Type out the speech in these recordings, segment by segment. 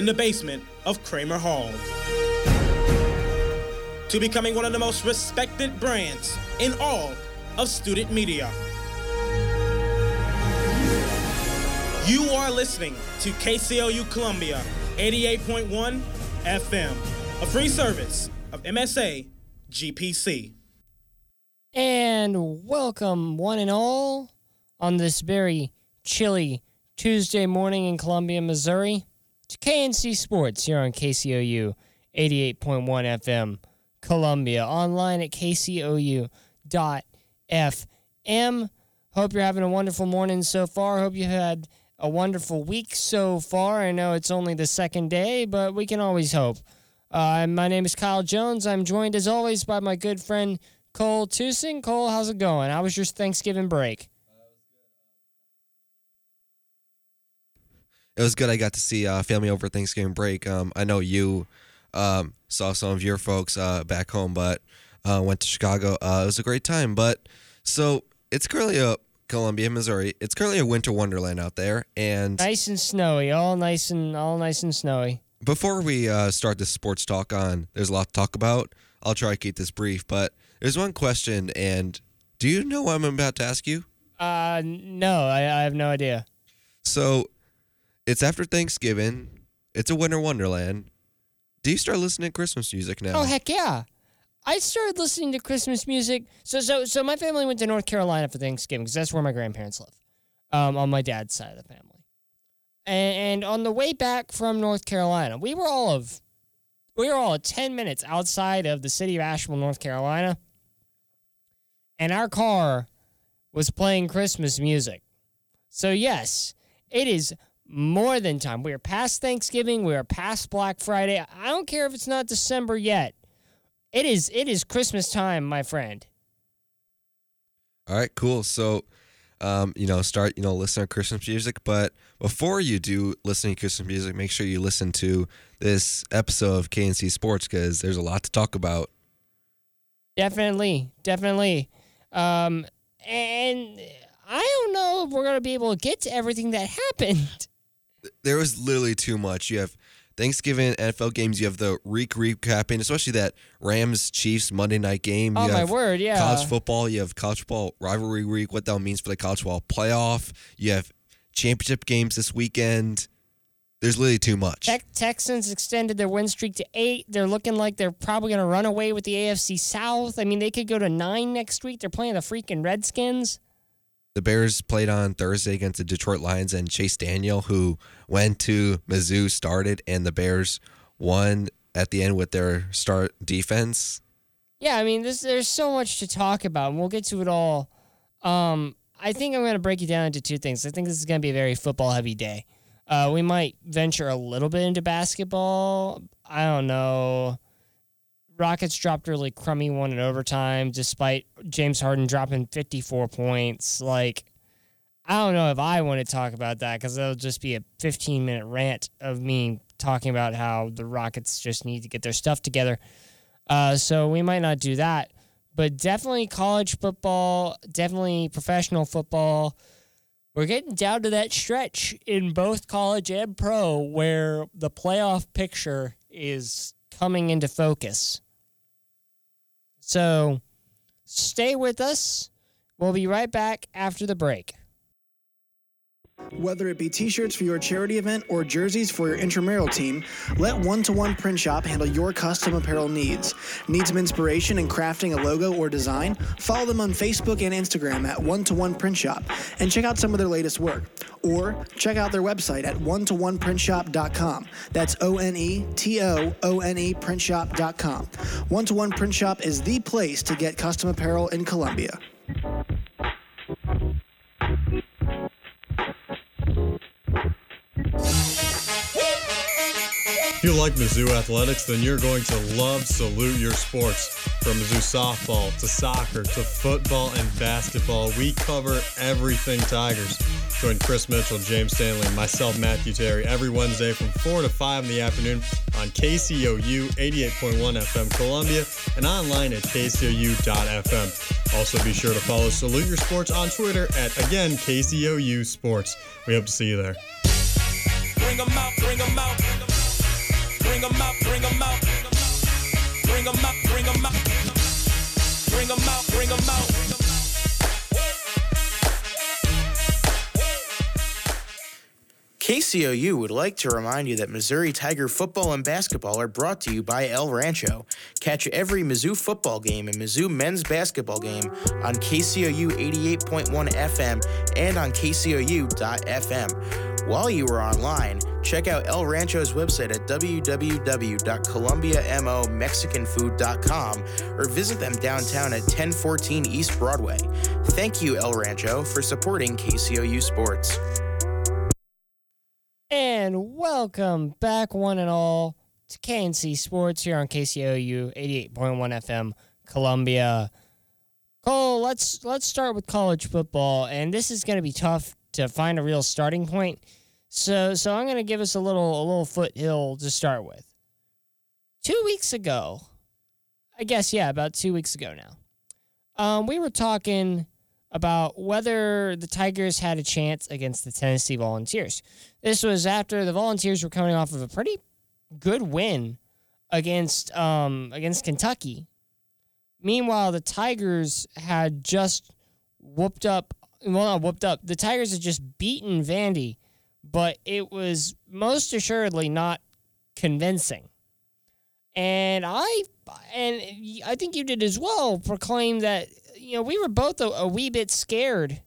in the basement of Kramer Hall. To becoming one of the most respected brands in all of student media. You are listening to KCOU Columbia 88.1 FM, a free service of MSA GPC. And welcome, one and all, on this very chilly Tuesday morning in Columbia, Missouri, to KNC Sports here on KCOU 88.1 FM, Columbia, online at kcou.fm. Hope you're having a wonderful morning so far. Hope you had a wonderful week so far. I know it's only the second day, but we can always hope. Uh, my name is Kyle Jones. I'm joined as always by my good friend Cole Tusing. Cole, how's it going? How was your Thanksgiving break? It was good. I got to see uh, family over Thanksgiving break. Um, I know you um, saw some of your folks uh, back home, but uh, went to Chicago. Uh, it was a great time. But so it's currently a Columbia, Missouri. It's currently a winter wonderland out there, and Nice and snowy, all nice and all nice and snowy. before we uh, start this sports talk on, there's a lot to talk about. I'll try to keep this brief, but there's one question, and do you know what I'm about to ask you? Uh, no, I, I have no idea. So it's after Thanksgiving. It's a winter wonderland. Do you start listening to Christmas music now? Oh heck yeah! I started listening to Christmas music. So so so my family went to North Carolina for Thanksgiving because that's where my grandparents live, um, on my dad's side of the family. And, and on the way back from North Carolina, we were all of we were all ten minutes outside of the city of Asheville, North Carolina, and our car was playing Christmas music. So yes, it is more than time. We are past Thanksgiving. We are past Black Friday. I don't care if it's not December yet. It is it is Christmas time, my friend. All right, cool. So, um, you know, start, you know, listen to Christmas music. But before you do listening to Christmas music, make sure you listen to this episode of KNC Sports because there's a lot to talk about. Definitely, definitely. Um, and I don't know if we're gonna be able to get to everything that happened. There was literally too much. You have Thanksgiving NFL games. You have the week recapping, especially that Rams Chiefs Monday night game. Oh you my word, yeah. College football. You have college football rivalry week. What that means for the college football playoff. You have championship games this weekend. There's literally too much. Tex- Texans extended their win streak to eight. They're looking like they're probably gonna run away with the AFC South. I mean, they could go to nine next week. They're playing the freaking Redskins. The Bears played on Thursday against the Detroit Lions, and Chase Daniel, who went to Mizzou, started, and the Bears won at the end with their start defense. Yeah, I mean, this, there's so much to talk about, and we'll get to it all. Um, I think I'm going to break it down into two things. I think this is going to be a very football heavy day. Uh, we might venture a little bit into basketball. I don't know. Rockets dropped a really crummy one in overtime, despite James Harden dropping 54 points. Like, I don't know if I want to talk about that because it'll just be a 15 minute rant of me talking about how the Rockets just need to get their stuff together. Uh, so we might not do that, but definitely college football, definitely professional football. We're getting down to that stretch in both college and pro where the playoff picture is coming into focus. So stay with us. We'll be right back after the break. Whether it be t-shirts for your charity event or jerseys for your intramural team, let One to One Print Shop handle your custom apparel needs. Need some inspiration in crafting a logo or design? Follow them on Facebook and Instagram at One to One Print Shop and check out some of their latest work. Or check out their website at one to one printshop.com. That's O N E T O O N E printshop.com. One to One Print Shop is the place to get custom apparel in Columbia. If you like Mizzou athletics, then you're going to love Salute Your Sports. From Mizzou softball to soccer to football and basketball, we cover everything Tigers. Join Chris Mitchell, James Stanley, myself, Matthew Terry, every Wednesday from 4 to 5 in the afternoon on KCOU 88.1 FM Columbia and online at kcou.fm. Also, be sure to follow Salute Your Sports on Twitter at, again, KCOU Sports. We hope to see you there. Bring 'em out, bring 'em out. bring 'em out, bring 'em out. Bring 'em out, bring 'em out. Bring 'em out, bring 'em out. KCOU would like to remind you that Missouri Tiger football and basketball are brought to you by El Rancho. Catch every Mizzou football game and Mizzou men's basketball game on KCOU 88.1 FM and on KCOU.FM. While you are online, check out El Rancho's website at www.columbiamomexicanfood.com or visit them downtown at 1014 East Broadway. Thank you, El Rancho, for supporting KCOU Sports. And welcome back, one and all, to KNC Sports here on KCOU 88.1 FM, Columbia. Cole, let's let's start with college football, and this is going to be tough to find a real starting point. So, so I'm going to give us a little a little foothill to start with. Two weeks ago, I guess, yeah, about two weeks ago now, um, we were talking about whether the Tigers had a chance against the Tennessee Volunteers. This was after the Volunteers were coming off of a pretty good win against um, against Kentucky. Meanwhile, the Tigers had just whooped up. Well, not whooped up. The Tigers had just beaten Vandy, but it was most assuredly not convincing. And I and I think you did as well. Proclaim that you know we were both a, a wee bit scared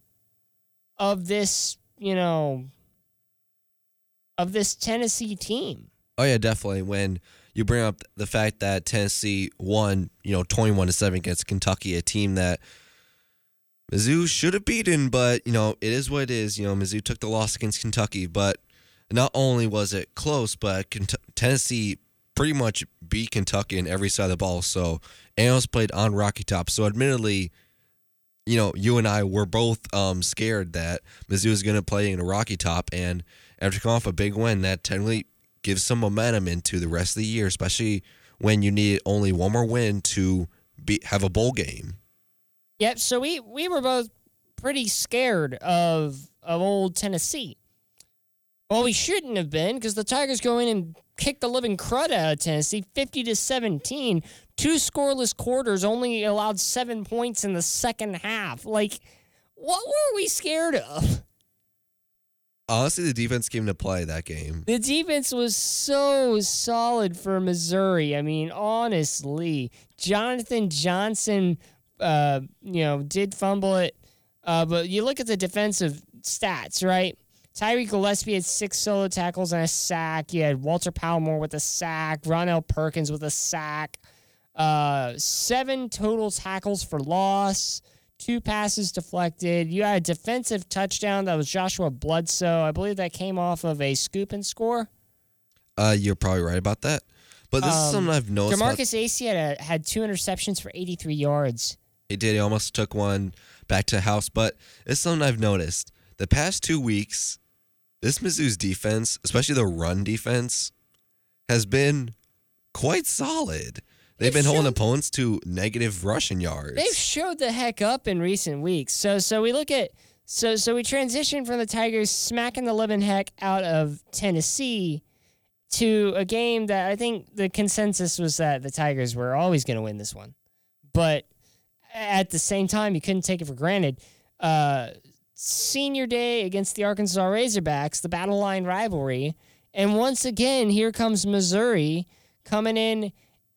of this. You know of this Tennessee team. Oh yeah, definitely. When you bring up the fact that Tennessee won, you know, twenty-one to seven against Kentucky, a team that Mizzou should have beaten, but you know, it is what it is. You know, Mizzou took the loss against Kentucky, but not only was it close, but Kent- Tennessee pretty much beat Kentucky in every side of the ball. So Amos played on Rocky Top. So admittedly, you know, you and I were both um, scared that Mizzou was going to play in a Rocky Top, and after coming off a big win, that technically gives some momentum into the rest of the year, especially when you need only one more win to be have a bowl game. Yep. So we we were both pretty scared of of old Tennessee. Well, we shouldn't have been because the Tigers go in and kick the living crud out of Tennessee, fifty to seventeen. Two scoreless quarters, only allowed seven points in the second half. Like, what were we scared of? Honestly, the defense came to play that game. The defense was so solid for Missouri. I mean, honestly, Johnathon Johnson, uh, you know, did fumble it, uh, but you look at the defensive stats, right? Tyree Gillespie had six solo tackles and a sack. You had Walter Palmore with a sack, Ronnell Perkins with a sack, uh, seven total tackles for loss two passes deflected. You had a defensive touchdown that was Joshua Bledsoe. I believe that came off of a scoop and score. Uh, you're probably right about that. But this um, is something I've noticed. DeMarkus Acy had, a, had two interceptions for 83 yards. He did. He almost took one back to the house. But it's something I've noticed. The past two weeks, this Mizzou's defense, especially the run defense, has been quite solid. They've, been holding opponents to negative rushing yards. They've showed the heck up in recent weeks. So so we look at so so we transition from the Tigers smacking the living heck out of Tennessee to a game that I think the consensus was that the Tigers were always going to win this one. But at the same time, you couldn't take it for granted. Uh, senior day against the Arkansas Razorbacks, the battle line rivalry. And once again, here comes Missouri coming in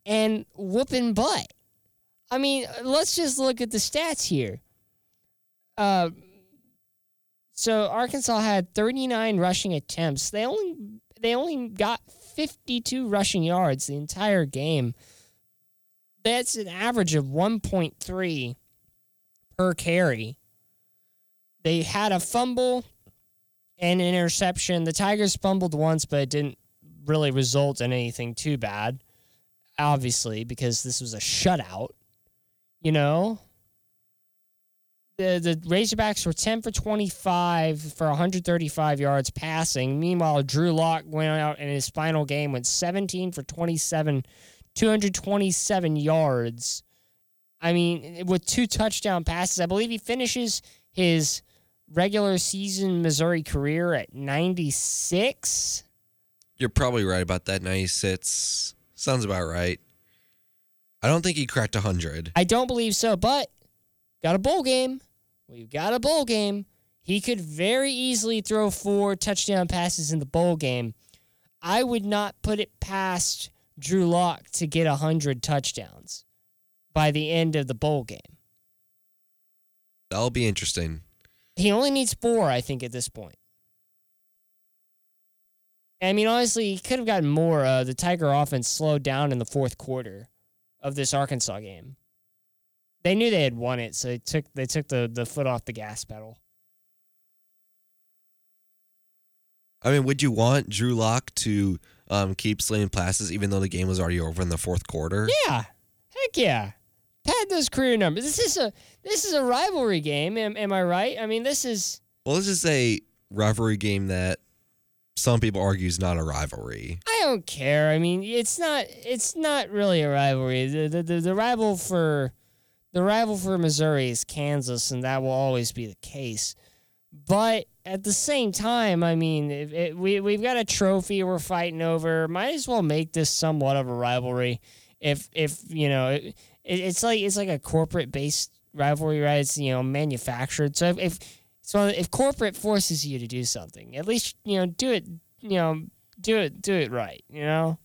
and whooping butt. I mean, let's just look at the stats here. Uh, so Arkansas had 39 rushing attempts. They only they only got 52 rushing yards the entire game. That's an average of 1.3 per carry. They had a fumble and an interception. The Tigers fumbled once, but it didn't really result in anything too bad obviously, because this was a shutout. You know, the the Razorbacks were 10 for 25 for 135 yards passing. Meanwhile, Drew Lock went out in his final game went 17 for 27, 227 yards. I mean, with two touchdown passes, I believe he finishes his regular season Missouri career at 96. you're probably right about that. 96 sounds about right. I don't think he cracked 100. I don't believe so, but got a bowl game. We've got a bowl game. He could very easily throw four touchdown passes in the bowl game. I would not put it past Drew Lock to get 100 touchdowns by the end of the bowl game. That'll be interesting. He only needs four, I think, at this point. I mean, honestly, he could have gotten more. Uh, the Tiger offense slowed down in the fourth quarter of this Arkansas game. They knew they had won it, so they took they took the, the foot off the gas pedal. I mean, would you want Drew Lock to um, keep slaying passes even though the game was already over in the fourth quarter? Yeah, heck yeah. Pad those career numbers. This is a this is a rivalry game. Am, am I right? I mean, this is Well, this is a rivalry game that some people argue is not a rivalry. I don't care. I mean, it's not it's not really a rivalry. The the, the, the rival for the rival for Missouri is Kansas, and that will always be the case. But at the same time, I mean, if it, we we've got a trophy we're fighting over. Might as well make this somewhat of a rivalry. If if you know, it, it's like it's like a corporate based rivalry, right? It's you know manufactured. So if, if so, if corporate forces you to do something, at least you know do it. You know, do it do it right. You know,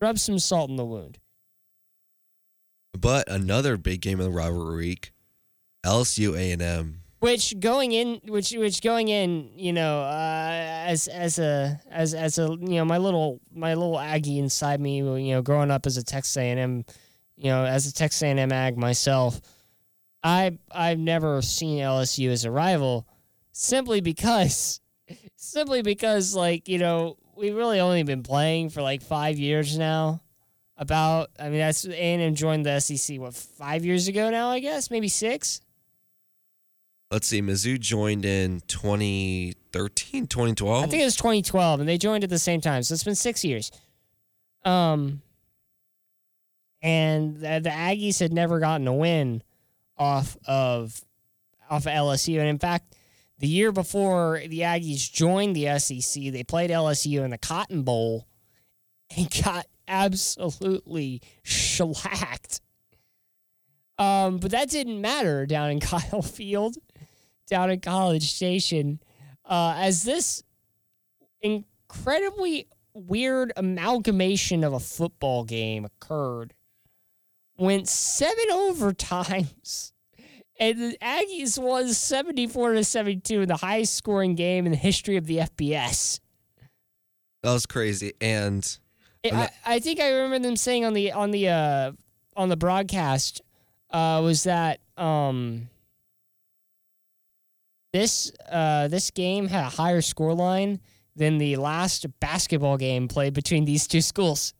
rub some salt in the wound. But another big game of the rivalry week, LSU A&M. Which going in, which which going in, you know, uh, as as a as as a you know my little my little Aggie inside me, you know, growing up as a Texas A&M, you know, as a Texas A&M Ag myself, I I've never seen LSU as a rival, simply because, simply because like you know we've really only been playing for like five years now. About I mean that's A&M joined the SEC what five years ago now I guess maybe six. Let's see, Mizzou joined in 2013, 2012. I think it was 2012, and they joined at the same time, so it's been six years. Um, and the, the Aggies had never gotten a win off of off of LSU, and in fact, the year before the Aggies joined the SEC, they played LSU in the Cotton Bowl and got absolutely shellacked. Um, but that didn't matter down in Kyle Field, down in College Station, uh, as this incredibly weird amalgamation of a football game occurred. Went seven overtimes, and the Aggies won seventy-four to seventy-two in the highest scoring game in the history of the FBS. that was crazy. And It- I'm I, I think I remember them saying on the on the uh, on the broadcast uh, was that um, this uh, this game had a higher score line than the last basketball game played between these two schools.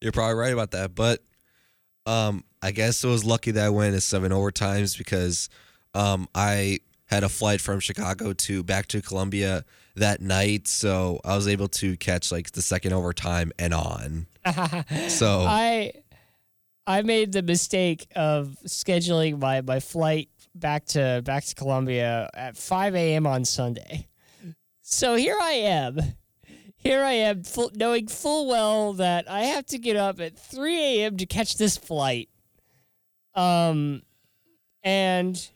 You're probably right about that, but um, I guess it was lucky that I went in seven overtimes because um, I had a flight from Chicago to back to Columbia that night, so I was able to catch like the second overtime and on. So I I made the mistake of scheduling my, my flight back to back to Columbia at 5 a.m. on Sunday. So here I am. Here I am, full, knowing full well that I have to get up at 3 a.m. to catch this flight. Um, and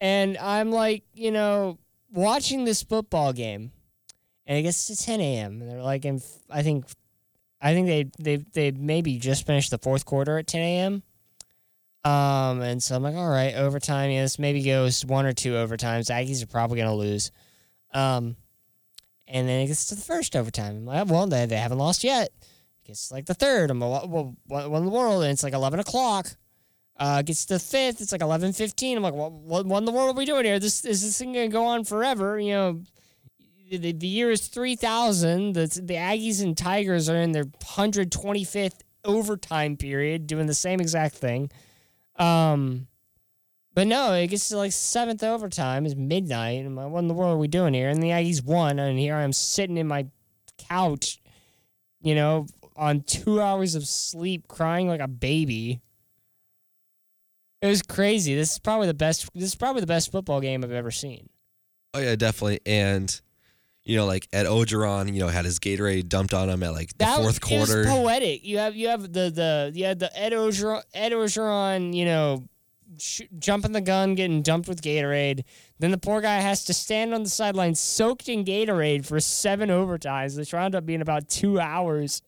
and I'm like, you know, watching this football game, and it gets to 10 a.m. and they're like, in, I think I think they they they maybe just finished the fourth quarter at 10 a.m. Um, and so I'm like, all right, overtime. Yeah, this maybe goes one or two overtimes. Aggies are probably gonna lose. Um, and then it gets to the first overtime. I'm like, well, they, they haven't lost yet. It gets to like the third. I'm like, well, what, what in the world? And it's like 11 o'clock. Uh, gets to the fifth. It's like 11:15. I'm like, what, what, what in the world are we doing here? This is this thing gonna go on forever? You know, the, the year is 3000 the, the aggies and tigers are in their 125th overtime period doing the same exact thing um but no it gets to like seventh overtime. Is midnight. I'm like, what in the world are we doing here? And the aggies won and here i'm sitting in my couch you know on two hours of sleep crying like a baby. It was crazy. This is probably the best this is probably the best football game i've ever seen. Oh yeah, definitely. And you know, like Ed Orgeron, you know, had his Gatorade dumped on him at like the that fourth quarter. was poetic. You have you have the the you had the Ed Orgeron, Ed Orgeron you know, sh- jumping the gun, getting dumped with Gatorade. Then the poor guy has to stand on the sideline soaked in Gatorade for seven overtimes, which wound up being about two hours.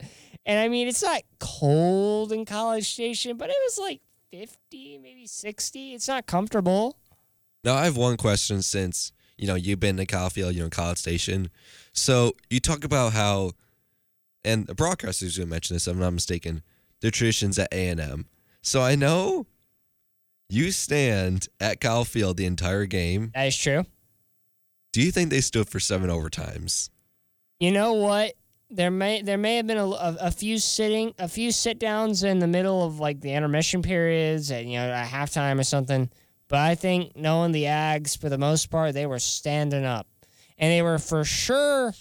And I mean, it's not cold in College Station, but it was like fifty, maybe sixty. It's not comfortable. Now I have one question since you know you've been to Kyle Field, you know, College Station. So you talk about how, and the broadcasters who mention this, if I'm not mistaken, the traditions at A and M. So I know you stand at Kyle Field the entire game. That is true. Do you think they stood for seven overtimes? You know what? There may there may have been a, a, a few sitting a few sit downs in the middle of like the intermission periods and you know at halftime or something. But I think knowing the Ags for the most part, they were standing up, and they were for sure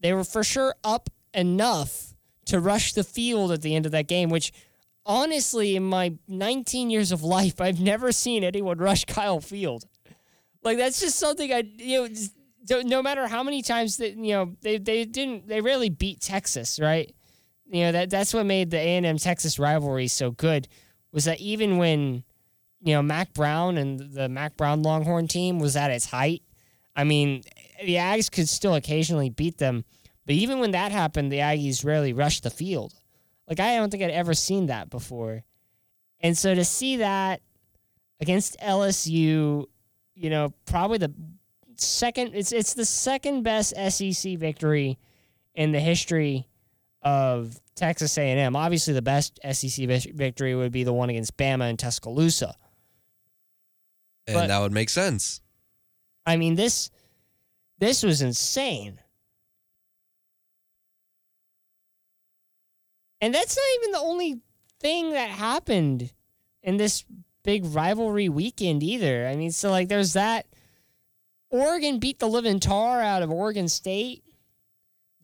they were for sure up enough to rush the field at the end of that game. Which honestly, in my 19 years of life, I've never seen anyone rush Kyle Field. Like that's just something I you know. no matter how many times that you know they they didn't they rarely beat Texas, right? You know that that's what made the A and M Texas rivalry so good was that even when you know Mack Brown and the Mack Brown Longhorn team was at its height, I mean the Aggies could still occasionally beat them, but even when that happened, the Aggies rarely rushed the field. Like I don't think I'd ever seen that before, and so to see that against LSU, you know, probably the second it's it's the second best SEC victory in the history of Texas A&M. Obviously the best SEC victory would be the one against Bama and Tuscaloosa. And But- that would make sense. I mean this this was insane. And that's not even the only thing that happened in this big rivalry weekend either. I mean, so like there's that Oregon beat the living tar out of Oregon State.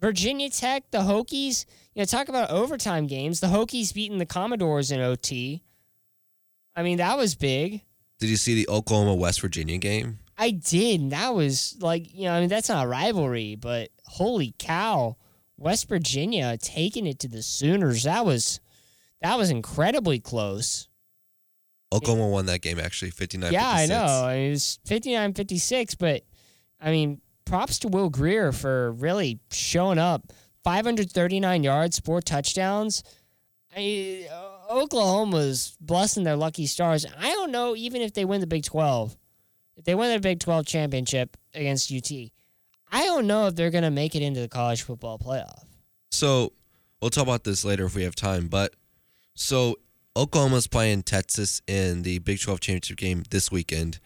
Virginia Tech, the Hokies, you know, talk about overtime games. The Hokies beating the Commodores in OT. I mean, that was big. Did you see the Oklahoma West Virginia game? I did. and That was like, you know, I mean, that's not a rivalry, but holy cow, West Virginia taking it to the Sooners. That was that was incredibly close. Oklahoma won that game actually, 59 yeah, I 56. know. I mean, it was 59 56, but I mean, props to Will Grier for really showing up. 539 yards, four touchdowns. I, uh, Oklahoma's blessing their lucky stars. I don't know even if they win the Big 12. If they win their Big 12 championship against UT, I don't know if they're going to make it into the college football playoff. So we'll talk about this later if we have time. But so Oklahoma's playing Texas in the Big 12 championship game this weekend.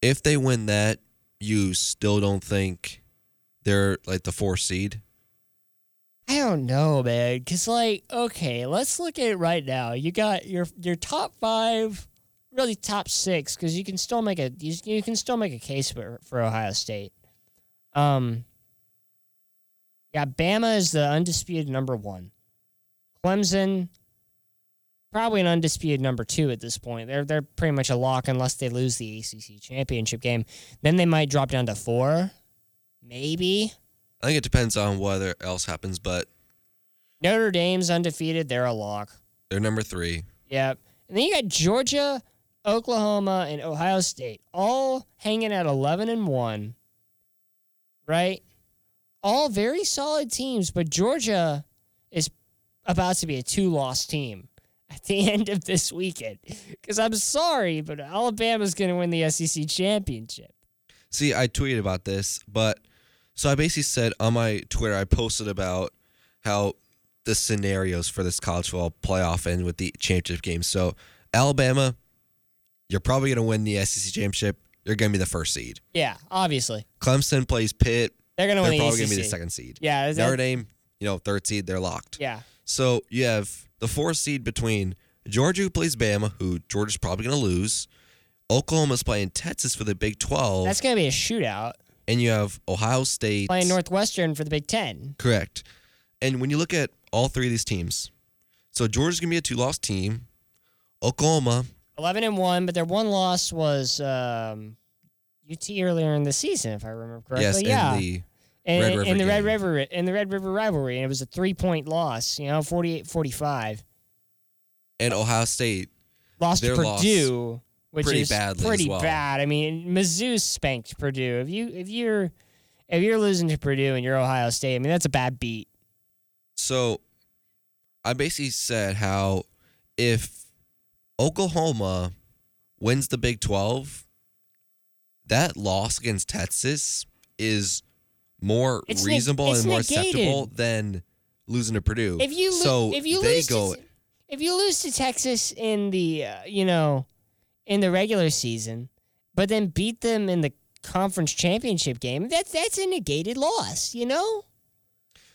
If they win that, you still don't think they're like the four seed? I don't know, man. Cause like, okay, let's look at it right now. You got your your top five, really top six, because you can still make a you, you can still make a case for for Ohio State. Um, yeah, Bama is the undisputed number one. Clemson, probably an undisputed number two at this point. They're they're pretty much a lock unless they lose the ACC championship game. Then they might drop down to four, maybe. I think it depends on whether else happens, but Notre Dame's undefeated. They're a lock. they're number three. Yep. And then you got Georgia, Oklahoma, and Ohio State all hanging at 11 and 1. Right? All very solid teams, but Georgia is about to be a two loss team at the end of this weekend. Because I'm sorry, but Alabama's going to win the SEC championship. See, I tweeted about this, but so I basically said on my Twitter, I posted about how the scenarios for this college football playoff and with the championship game. So Alabama, you're probably going to win the SEC championship. You're going to be the first seed. Yeah, obviously. Clemson plays Pitt. They're going to They're probably going to be the second seed. Yeah, is that- Notre Dame, you know, third seed. They're locked. yeah. So you have the fourth seed between Georgia, who plays Bama, who Georgia's probably going to lose. Oklahoma's playing Texas for the Big 12. That's going to be a shootout. And you have Ohio State. Playing Northwestern for the Big Ten. Correct. And when you look at all three of these teams, so Georgia's going to be a two loss team. Oklahoma, 11 and 1, but their one loss was um, UT earlier in the season, if I remember correctly. yes, yeah. and the in, Red River in the Red. River in the Red River rivalry, and it was a three point loss. You know, 48-45. And Ohio State, Lost to Their loss Purdue, which pretty is badly pretty well. bad. I mean, Mizzou spanked Purdue. If you if you're if you're losing to Purdue and you're Ohio State, I mean that's a bad beat. So I basically said how if Oklahoma wins the Big 12, that loss against Texas is more It's reasonable and more negated. acceptable than losing to Purdue. If you lo- so if you lose go to, if you lose to Texas in the uh, you know in the regular season, but then beat them in the conference championship game, that's that's a negated loss. You know,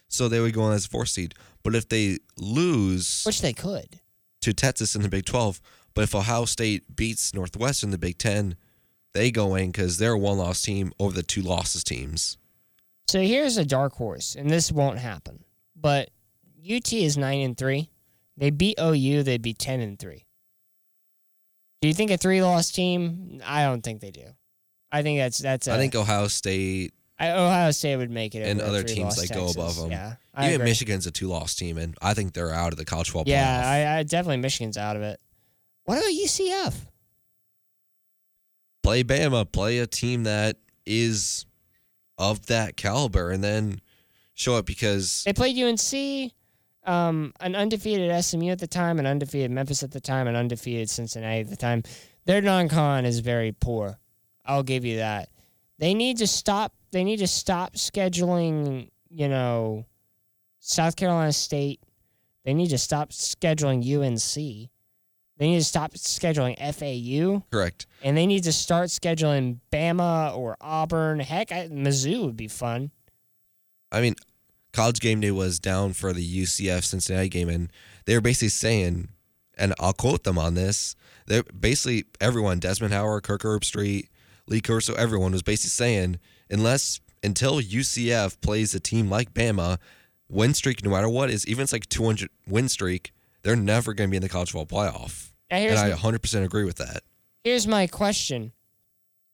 so they would go on as a four seed. But if they lose which they could. to Texas in the Big 12, but if Ohio State beats Northwestern in the Big 10, they go in because they're a one loss team over the two losses teams. So here's a dark horse, and this won't happen. But UT is nine and three. They beat OU. They'd be ten and three. Do you think a three loss team? I don't think they do. I think that's that's. I I think Ohio State, Ohio State would make it. and a other teams that go above them. Yeah, I even agree. Michigan's a two loss team, and I think they're out of the college football Yeah. I, I definitely Michigan's out of it. What about UCF? play Bama, play a team that is of that caliber, and then show up because They played UNC, um, an undefeated SMU at the time, an undefeated Memphis at the time, an undefeated Cincinnati at the time. Their non-con is very poor. I'll give you that. They need to stop. They need to stop scheduling. You know, South Carolina State. They need to stop scheduling UNC. They need to stop scheduling FAU, correct. and they need to start scheduling Bama or Auburn. Heck, I, Mizzou would be fun. I mean, college game day was down for the UCF Cincinnati game, and they were basically saying, and I'll quote them on this. They're basically everyone, Desmond Howard, Kirk Herbstreit, Lee Corso, everyone was basically saying, unless until UCF plays a team like Bama, win streak, no matter what, is even if it's like 200 win streak, they're never going to be in the college football playoff. And here's I 100% agree with that. here's my question.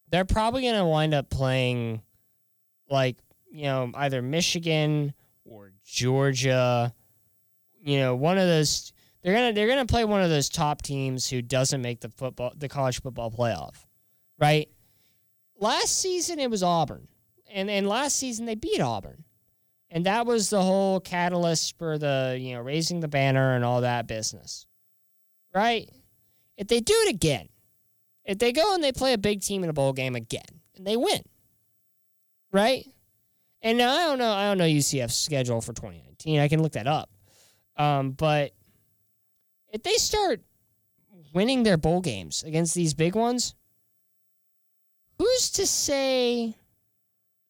They're probably going to wind up playing like, you know, either Michigan or Georgia. You know, one of those they're to they're to play one of those top teams who doesn't make the football the college football playoff. Right? Last season it was Auburn. And and last season they beat Auburn. And that was the whole catalyst for the, you know, raising the banner and all that business. Right? If they do it again, if they go and they play a big team in a bowl game again and they win, right? And now I don't know, I don't know UCF's schedule for 2019. I can look that up. Um, but if they start winning their bowl games against these big ones, who's to say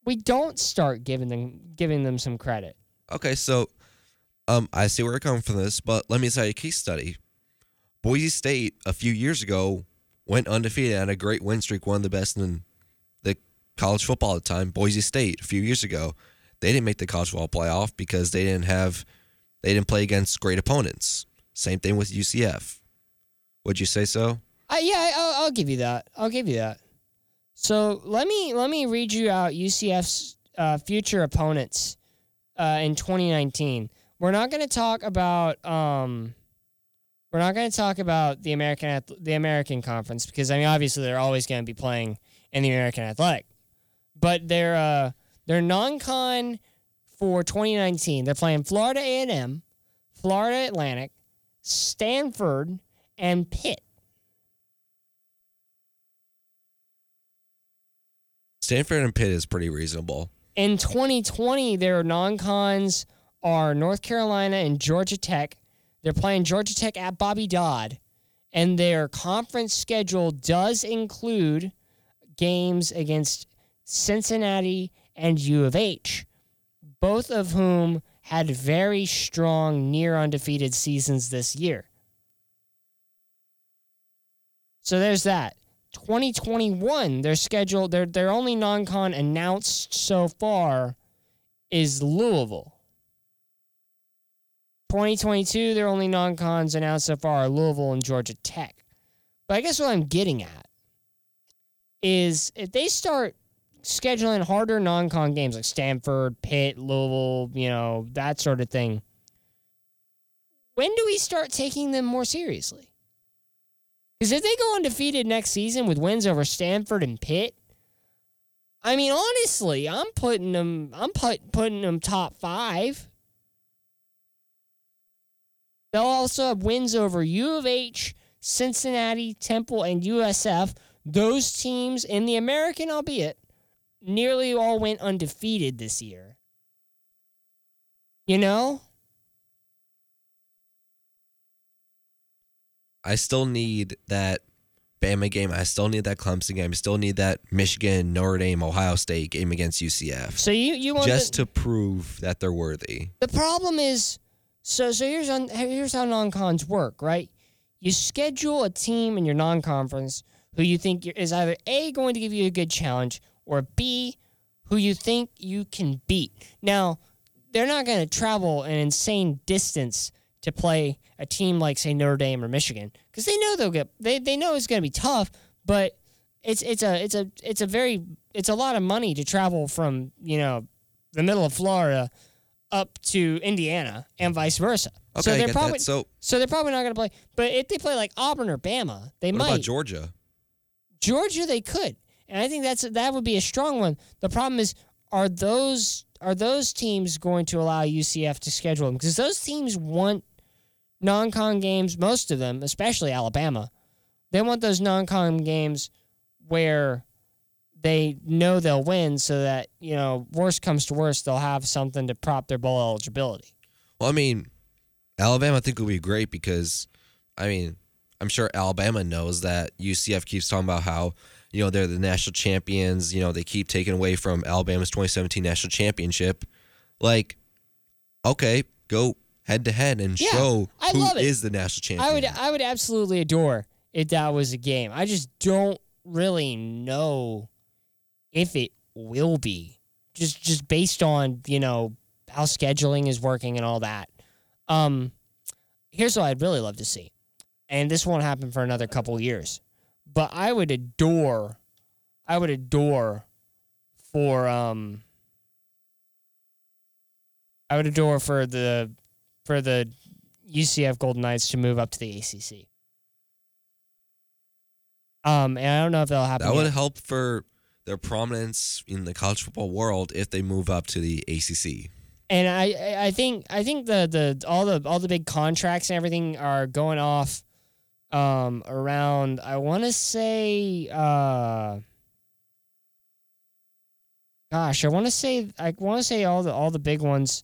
we don't start giving them giving them some credit? Okay, so um, I see where you're coming from this, but let me tell you a case study. Boise State a few years ago went undefeated had a great win streak, one of the best in college football at the time. Boise State a few years ago, they didn't make the college football playoff because they didn't have they didn't play against great opponents. Same thing with UCF. Would you say so? Uh, yeah, I'll, I'll give you that. I'll give you that. So let me let me read you out UCF's uh, future opponents uh, in 2019. We're not going to talk about um, we're not going to talk about the American the American Conference because I mean obviously they're always going to be playing in the American Athletic, but they're uh, they're non-con for 2019. They're playing Florida A&M, Florida Atlantic, Stanford, and Pitt. Stanford and Pitt is pretty reasonable. In 2020, their non-cons are North Carolina and Georgia Tech. They're playing Georgia Tech at Bobby Dodd, and their conference schedule does include games against Cincinnati and U of H, both of whom had very strong near undefeated seasons this year. So there's that. 2021, their schedule, their their only non-con announced so far is Louisville. 2022, their only non-cons announced so far are Louisville and Georgia Tech. But I guess what I'm getting at is if they start scheduling harder non-con games like Stanford, Pitt, Louisville, you know that sort of thing. When do we start taking them more seriously? Because if they go undefeated next season with wins over Stanford and Pitt, I mean, honestly, I'm putting them. I'm put, putting them top five. They'll also have wins over U of H, Cincinnati, Temple, and USF. Those teams in the American, albeit, nearly all went undefeated this year. You know? I still need that Bama game. I still need that Clemson game. I still need that Michigan, Notre Dame, Ohio State game against UCF. So you you want just the, to prove that they're worthy. the problem is so so here's on here's how non-cons work, right? You schedule a team in your non-conference who you think is either A going to give you a good challenge or B who you think you can beat. Now, they're not going to travel an insane distance to play a team like say Notre Dame or Michigan because they know they'll get they, they know it's going to be tough, but it's it's a it's a it's a very it's a lot of money to travel from you know the middle of Florida up to Indiana and vice versa. Okay, so they're get probably that. So so they're probably not going to play. But if they play like Auburn or Bama, they what might. about Georgia? Georgia, they could, and I think that's that would be a strong one. The problem is, are those are those teams going to allow UCF to schedule them? Because those teams want non-con games. Most of them, especially Alabama, they want those non-con games where they know they'll win, so that you know, worst comes to worst, they'll have something to prop their bowl eligibility. Well, I mean, Alabama I think will be great because, I mean, I'm sure Alabama knows that UCF keeps talking about how you know they're the national champions. You know they keep taking away from Alabama's 2017 national championship. Like, okay, go head to head and Yeah, show I who is the national champion. I would I would absolutely adore if that was a game. I just don't really know if it will be. Just just based on, you know, how scheduling is working and all that. Um here's what I'd really love to see. And this won't happen for another couple years. But I would adore I would adore for um I would adore for the for the UCF Golden Knights to move up to the ACC. Um, and I don't know if that'll happen. that would yet. help for their prominence in the college football world if they move up to the ACC. and I, I- I think I think the, the all the all the big contracts and everything are going off um around I want to say uh gosh I want to say I want to say all the all the big ones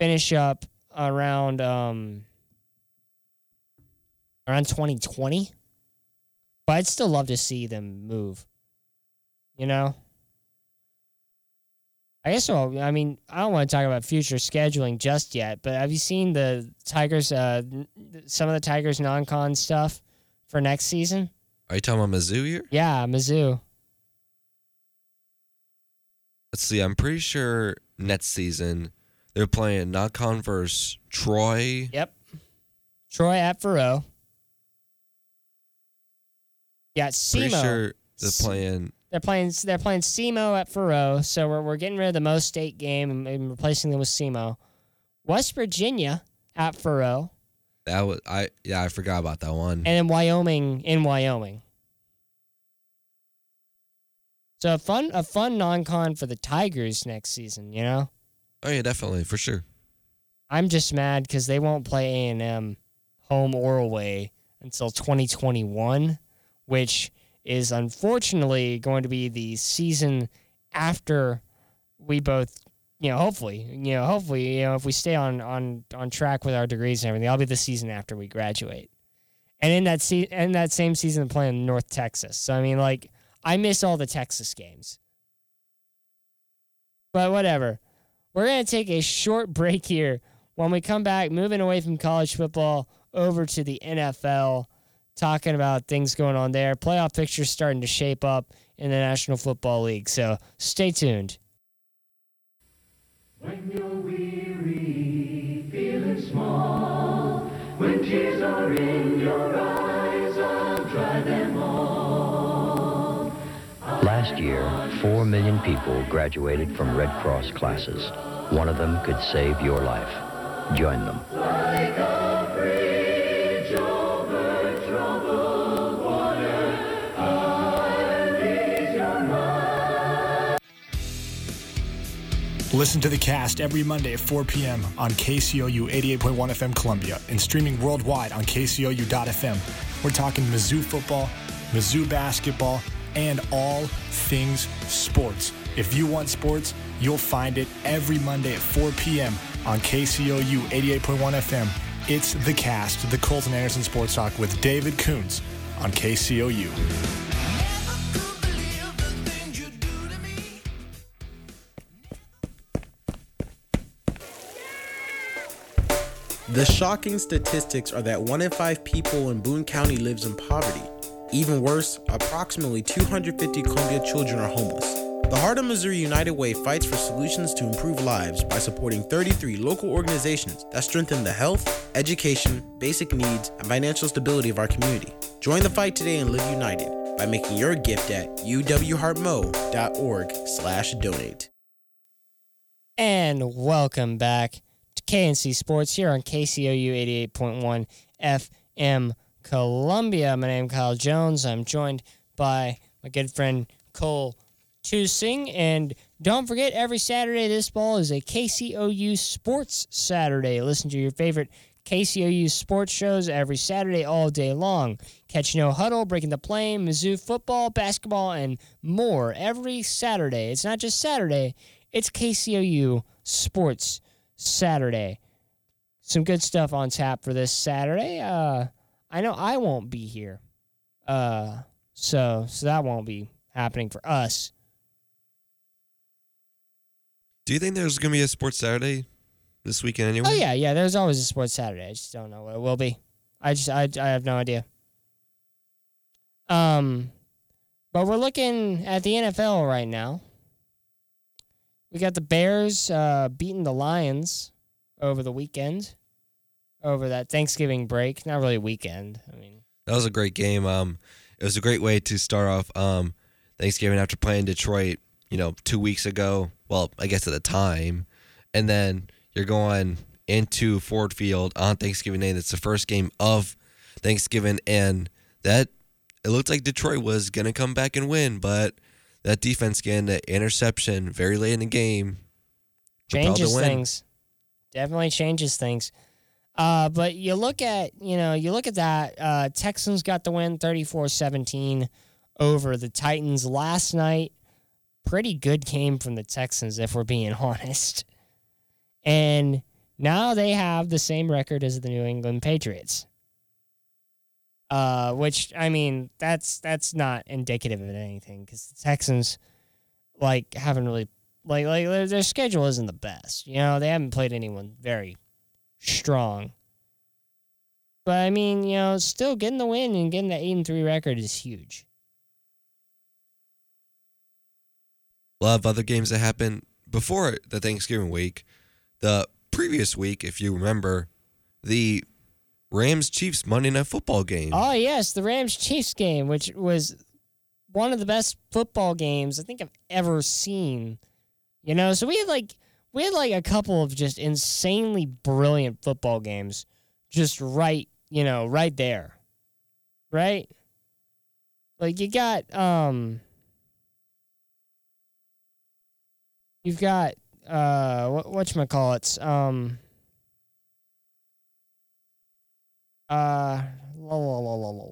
finish up around um around 2020 but I'd still love to see them move you know I guess so. I mean, I don't want to talk about future scheduling just yet, but have you seen the Tigers? Uh, some of the Tigers non-con stuff for next season? Are you talking about Mizzou here? Yeah, Mizzou. Let's see. I'm pretty sure next season they're playing not versus Troy. Yep. Troy at Faurot. Yeah, Pretty sure they're playing. They're playing. They're playing SEMO at Faurot. So we're we're getting rid of the Mo State game and, and replacing them with SEMO. West Virginia at Faurot, That was I. Yeah, I forgot about that one. and then Wyoming in Wyoming. So a fun a fun non-con for the Tigers next season. You know, oh yeah, definitely for sure. I'm just mad because they won't play A and M home or away until 2021, which is unfortunately going to be the season after we both, you know, hopefully, you know, hopefully, you know, if we stay on on on track with our degrees and everything, that'll be the season after we graduate. And in that se- in that same season, playing North Texas. So I mean, like, I miss all the Texas games. But whatever. We're gonna take a short break here. When we come back, moving away from college football over to the NFL, talking about things going on there. Playoff pictures starting to shape up in the National Football League. So stay tuned. When you're weary, feeling small, when tears are in your eyes, I'll dry them all. Last Last year, 4 million people graduated from Red Cross classes. One of them could save your life. Join them. Listen to the cast every Monday at 4 p.m. on KCOU 88.1 FM Columbia and streaming worldwide on KCOU.FM. We're talking Mizzou football, Mizzou basketball, and all things sports. If you want sports, you'll find it every Monday at 4 p.m. on KCOU 88.1 FM. It's The Cast, the Colton Anderson Sports Talk with David Coons on KCOU. The shocking statistics are that one in five people in Boone County lives in poverty. Even worse, approximately 250 Columbia children are homeless. The Heart of Missouri United Way fights for solutions to improve lives by supporting 33 local organizations that strengthen the health, education, basic needs, and financial stability of our community. Join the fight today and live united by making your gift at uwheartmo.org/donate. And welcome back KNC Sports here on KCOU 88.1 FM Columbia. My name is Kyle Jones. I'm joined by my good friend Cole Tusing. And don't forget, every Saturday this fall is a KCOU Sports Saturday. Listen to your favorite KCOU sports shows every Saturday all day long. Catch No Huddle, Breaking the Plane, Mizzou football, basketball, and more every Saturday. It's not just Saturday, it's KCOU Sports Saturday. Some good stuff on tap for this Saturday. Uh, I know I won't be here, uh, so so that won't be happening for us. Do you think there's going to be a sports Saturday this weekend anyway? Oh yeah, yeah. There's always a sports Saturday. I just don't know what it will be. I just I, I have no idea. Um, but we're looking at the NFL right now. We got the Bears uh, beating the Lions over the weekend, over that Thanksgiving break. Not really weekend. I mean, That was a great game. Um, it was a great way to start off um, Thanksgiving after playing Detroit, you know, two weeks ago. Well, I guess at the time, and then you're going into Ford Field on Thanksgiving Day. That's the first game of Thanksgiving, and that it looked like Detroit was gonna come back and win, but that defense getting the interception very late in the game changes things. Definitely changes things. Uh, but you look at, you know, you look at that. Uh, Texans got the win 34 17 over the Titans last night. Pretty good game from the Texans, if we're being honest. And now they have the same record as the New England Patriots. Uh, which I mean, that's that's not indicative of anything because the Texans like haven't really like like their, their schedule isn't the best. You know, they haven't played anyone very strong. But I mean, you know, still getting the win and getting the eight and three record is huge. a lot of other games that happened before the Thanksgiving week. The previous week, if you remember, the Rams Chiefs Monday Night Football game. Oh yes, the Rams Chiefs game, which was one of the best football games I think I've ever seen. You know, so we had like we had like a couple of just insanely brilliant football games just right, you know, right there. Right? Like you got um you've got uh what whatchamacallits, um uh la, la, la.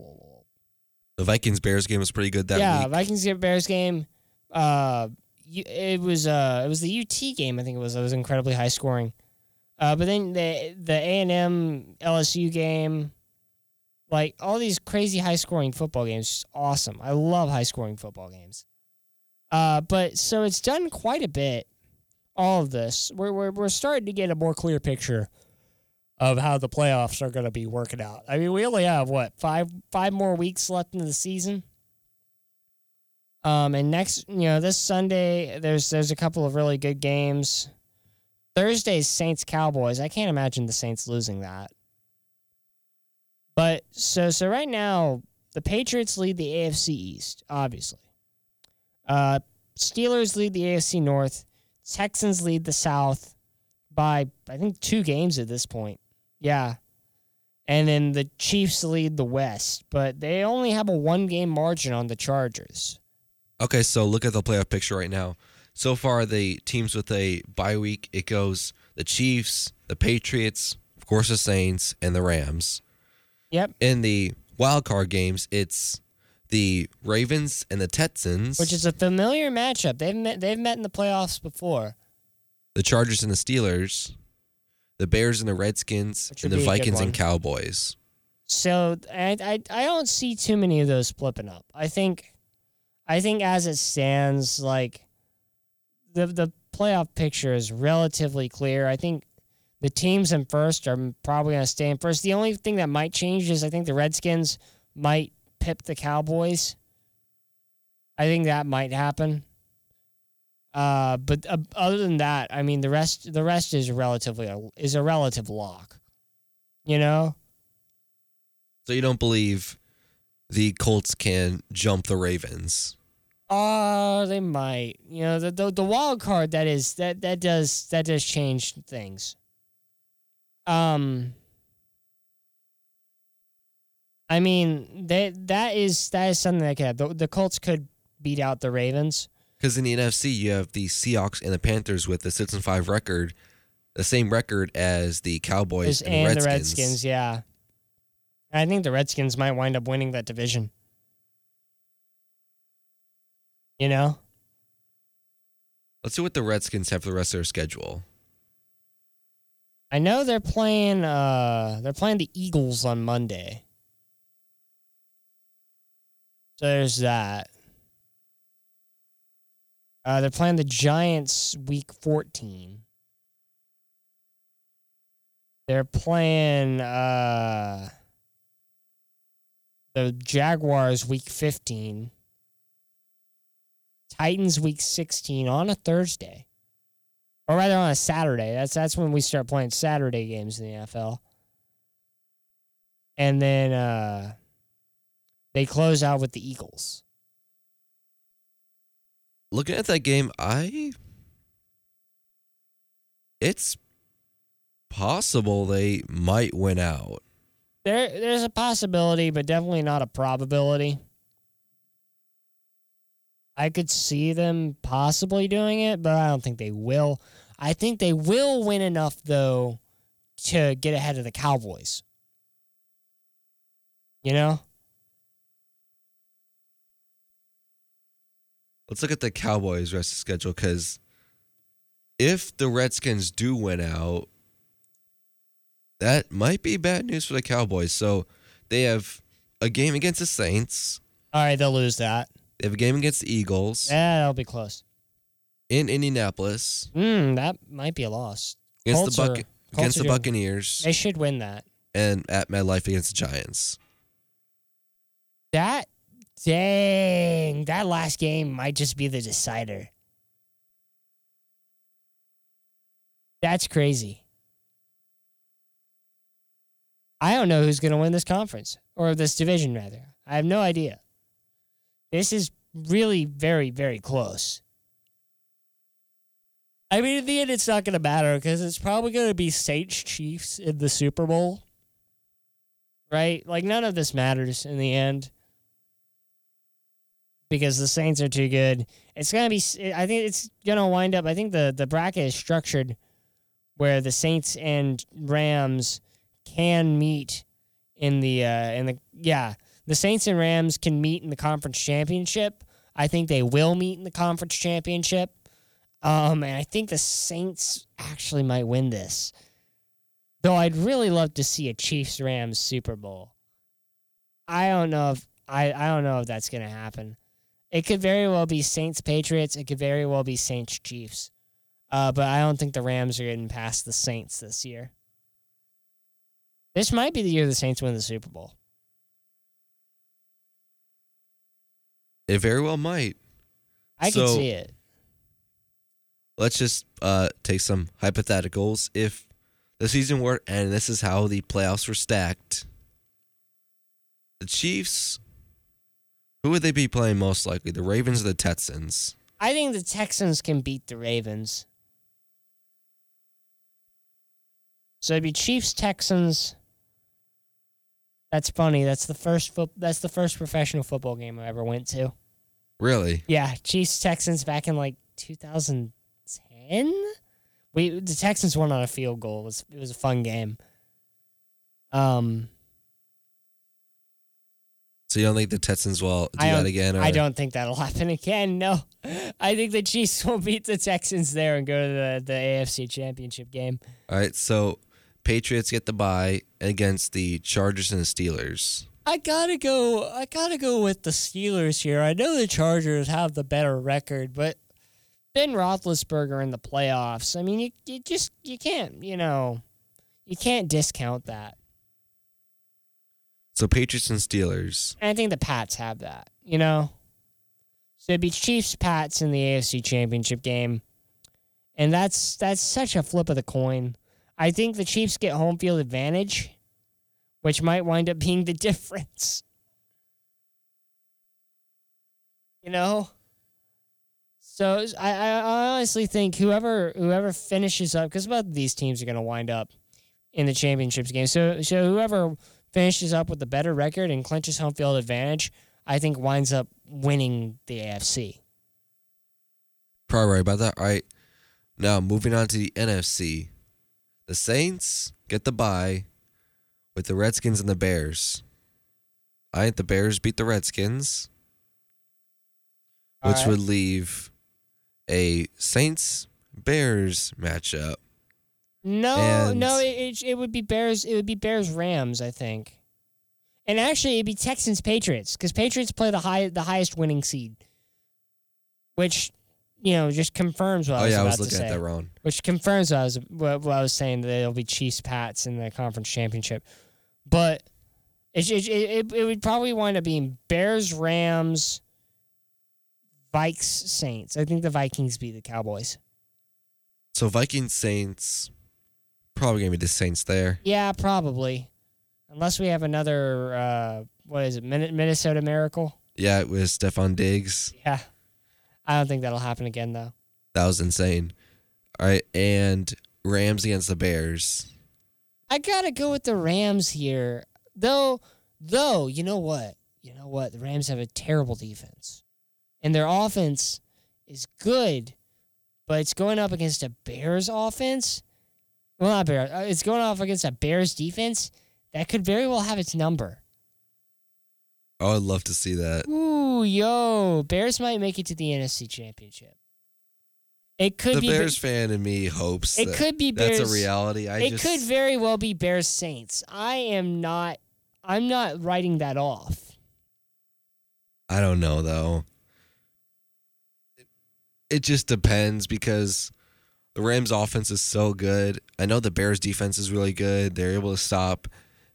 The Vikings Bears game was pretty good that yeah, week. Vikings get Bears game. Uh, you, it was uh, it was the UT game. I think it was. It was incredibly high scoring. Uh, but then the the A and M LSU game, like all these crazy high scoring football games, just awesome. I love high scoring football games. Uh, but so it's done quite a bit. All of this, we're we're we're starting to get a more clear picture of how the playoffs are going to be working out. I mean, we only have what five five more weeks left in the season. Um, and next, you know, this Sunday there's there's a couple of really good games. Thursday's Saints Cowboys. I can't imagine the Saints losing that. But so so right now the Patriots lead the AFC East, obviously. Uh, Steelers lead the AFC North. Texans lead the South by I think two games at this point. Yeah. And then the Chiefs lead the West, but they only have a one game margin on the Chargers. Okay, so look at the playoff picture right now. So far, the teams with a bye week, it goes the Chiefs, the Patriots, of course, the Saints, and the Rams. Yep. In the wild card games, it's the Ravens and the Texans, Which is a familiar matchup. They've met they've met in the playoffs before. the Chargers and the Steelers, the Bears and the Redskins, and the be a good Vikings and Cowboys. So I, I I don't see too many of those flipping up. I think I think as it stands, like the the playoff picture is relatively clear. I think the teams in first are probably going to stay in first. The only thing that might change is I think the Redskins might pip the Cowboys. I think that might happen. Uh, but uh, other than that, I mean the rest the rest is relatively a, is a relative lock. You know. So you don't believe the Colts can jump the Ravens? Uh, they might. You know, the, the the wild card that is that that does that does change things. Um I mean, that that is that is something that could. The, the Colts could beat out the Ravens. Because in the NFC, you have the Seahawks and the Panthers with the six and five record, the same record as the Cowboys and, and the the Redskins. Redskins, yeah. I think the Redskins might wind up winning that division. You know? Let's see what the Redskins have for the rest of their schedule. I know they're playing uh they're playing the Eagles on Monday. So there's that. Uh they're playing the Giants week 14. They're playing uh the Jaguars week 15. Titans week 16 on a Thursday or rather on a Saturday. That's that's when we start playing Saturday games in the NFL. And then uh, they close out with the Eagles. Looking at that game, I it's possible they might win out. There, there's a possibility, but definitely not a probability. I could see them possibly doing it, but I don't think they will. I think they will win enough though to get ahead of the Cowboys. You know? Let's look at the Cowboys' rest of schedule because if the Redskins do win out, that might be bad news for the Cowboys. So they have a game against the Saints. All right, they'll lose that. They have a game against the Eagles Yeah, that'll be close. in Indianapolis Hmm, that might be a loss. against Colts the Buc- Colts against the doing- Buccaneers They should win that. and at MetLife against the Giants. That dang, that last game might just be the decider. That's crazy. I don't know who's going to win this conference or this division rather. I have no idea. This is really very very close. I mean, in the end, it's not going to matter because it's probably going to be Saints Chiefs in the Super Bowl. Right? Like, none of this matters in the end because the Saints are too good. It's to be, I think it's to wind up, I think the, the bracket is structured where the Saints and Rams can meet in the, uh, in the, yeah, the Saints and Rams can meet in the conference championship. I think they will meet in the conference championship. Um, and I think the Saints actually might win this. Though I'd really love to see a Chiefs Rams Super Bowl. I don't know if I, I don't know if that's gonna happen. It could very well be Saints Patriots. It could very well be Saints Chiefs. Uh, but I don't think the Rams are getting past the Saints this year. This might be the year the Saints win the Super Bowl. It very well might. I So- can see it. Let's just uh, take some hypotheticals. If the season were and this is how the playoffs were stacked. The Chiefs, Who would they be playing most likely? The Ravens or the Texans? I think the Texans can beat the Ravens. So it'd be Chiefs Texans. That's funny. That's the first foot. That's the first professional football game I ever went to. Really? Yeah, Chiefs Texans back in like 2010. We the Texans won on a field goal. It was it was a fun game. Um, So you don't think the Texans will do I that don't- again? Or? I don't think that'll happen again. No, I think the Chiefs will beat the Texans there and go to the the AFC Championship game. All right. So Patriots get the bye against the Chargers and the Steelers. I gotta go. I gotta go with the Steelers here. I know the Chargers have the better record, but Ben Roethlisberger in the playoffs. I mean, you you just you can't you know you can't discount that. So Patriots and Steelers. I think the Pats have that. You know, so it'd be Chiefs Pats in the AFC Championship game, and that's that's such a flip of the coin. I think the Chiefs get home field advantage, which might wind up being the difference. You know. So I, I I honestly think whoever whoever finishes up because both of these teams are going to wind up in the championships game. So so whoever finishes up with a better record and clinches home field advantage, I think winds up winning the AFC. Probably right about that. All right. Now moving on to the NFC. The Saints get the bye with the Redskins and the Bears. I think the Bears beat the Redskins, All which right. would leave a Saints Bears matchup. No, And- no, it, it would be Bears. It would be Bears Rams, I think. And actually, it'd be Texans Patriots because Patriots play the high the highest winning seed, which you know just confirms what I oh, was saying. oh yeah, I about was to looking say. at that wrong. which confirms what I was what, what I was saying that it'll be Chiefs Pats in the conference championship, but it it, it it would probably wind up being Bears Rams, Vikes Saints. I think the Vikings beat the Cowboys. So Vikings Saints probably gonna be the Saints there. Yeah, probably, unless we have another uh, what is it Min- Minnesota Miracle? Yeah, it was Stefon Diggs. Yeah, I don't think that'll happen again though. That was insane. All right, and Rams against the Bears. I gotta go with the Rams here, though. Though you know what, you know what, the Rams have a terrible defense, and their offense is good, but it's going up against a Bears offense. Well, not Bears. uh, It's going off against a Bears defense that could very well have its number. Oh, I'd love to see that. Ooh, yo, Bears might make it to the NFC Championship. It could the be. Bears fan in me hopes It that could be that's Bears- a reality. I it just could very well be Bears Saints. I am not. I'm not writing that off. I don't know though. It, it just depends because the Rams offense is so good. I know the Bears defense is really good. They're able to stop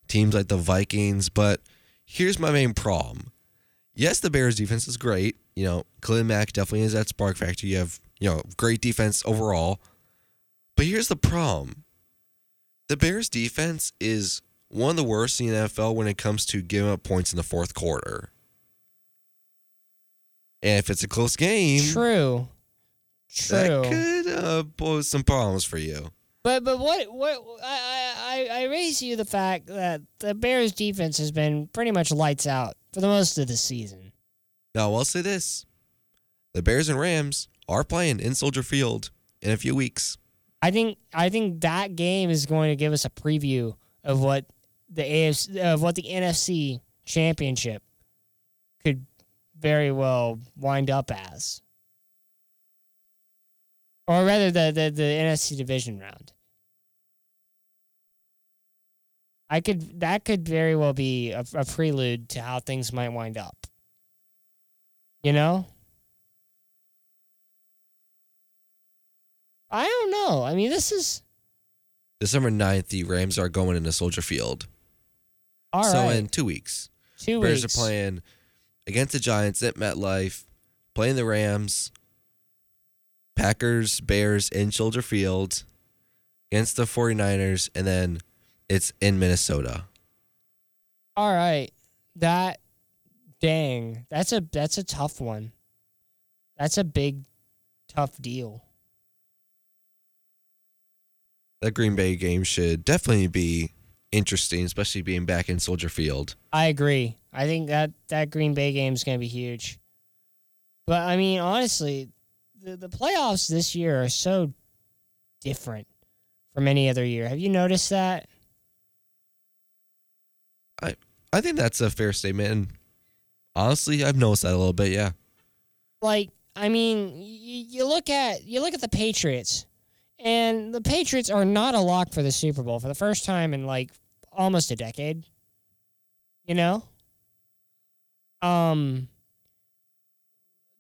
teams like the Vikings, but here's my main problem. Yes, the Bears defense is great. You know, Khalil Mack definitely is that spark factor. You have, you know, great defense overall. But here's the problem. The Bears defense is one of the worst in the NFL when it comes to giving up points in the fourth quarter. And if it's a close game, True. True. that could uh, pose some problems for you. But but what what I, I I raise you the fact that the Bears defense has been pretty much lights out for the most of the season. Now, I'll say this the Bears and Rams are playing in Soldier Field in a few weeks. I think I think that game is going to give us a preview of what the AFC of what the NFC championship could very well wind up as. Or rather the, the, the NFC division round. I could that could very well be a, a prelude to how things might wind up. You know? I don't know. I mean, this is December 9th, the Rams are going into Soldier Field. all right. so, in two weeks, Two Bears weeks. are playing against the Giants at MetLife, playing the Rams, Packers, Bears in Soldier Field, against the 49ers, and then it's in Minnesota. All right. That Dang, that's a that's a tough one. That's a big, tough deal. That Green Bay game should definitely be interesting, especially being back in Soldier Field. I agree. I think that that Green Bay game is going to be huge. But I mean, honestly, the the playoffs this year are so different from any other year. Have you noticed that? I I think that's a fair statement. And honestly, I've noticed that a little bit. Yeah. Like, I mean, you, you look at you look at the Patriots, and the Patriots are not a lock for the Super Bowl for the first time in like almost a decade. You know. Um.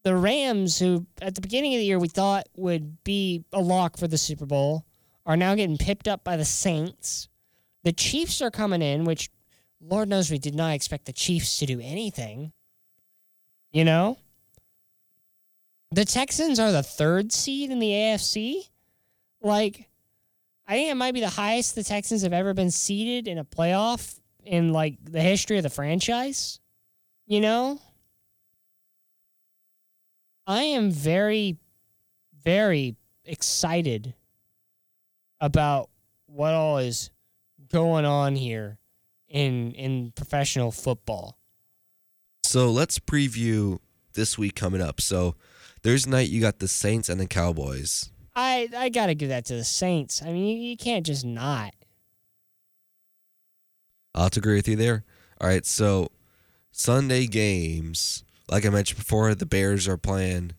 The Rams, who at the beginning of the year we thought would be a lock for the Super Bowl, are now getting pipped up by the Saints. The Chiefs are coming in, which Lord knows we did not expect the Chiefs to do anything. You know? The Texans are the third seed in the AFC. Like, I think it might be the highest the Texans have ever been seeded in a playoff in like the history of the franchise. You know? I am very, very excited about what all is going on here in in professional football. So let's preview this week coming up. So Thursday night, you got the Saints and the Cowboys. I I gotta give that to the Saints. I mean, you, you can't just not. I'll have to agree with you there. All right, so Sunday games, like I mentioned before, the Bears are playing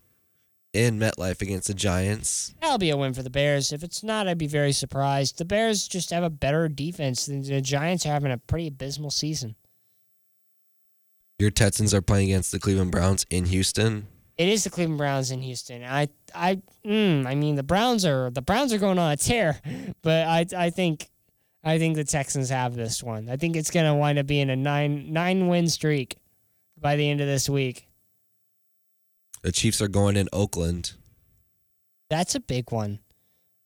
in MetLife against the Giants. That'll be a win for the Bears. If it's not, I'd be very surprised. The Bears just have a better defense. than The Giants are having a pretty abysmal season. Your Texans are playing against the Cleveland Browns in Houston. It is the Cleveland Browns in Houston. I I mm, I mean the Browns are the Browns are going on a tear, but I I think I think the Texans have this one. I think it's going to wind up being a nine nine win streak by the end of this week. The Chiefs are going in Oakland. That's a big one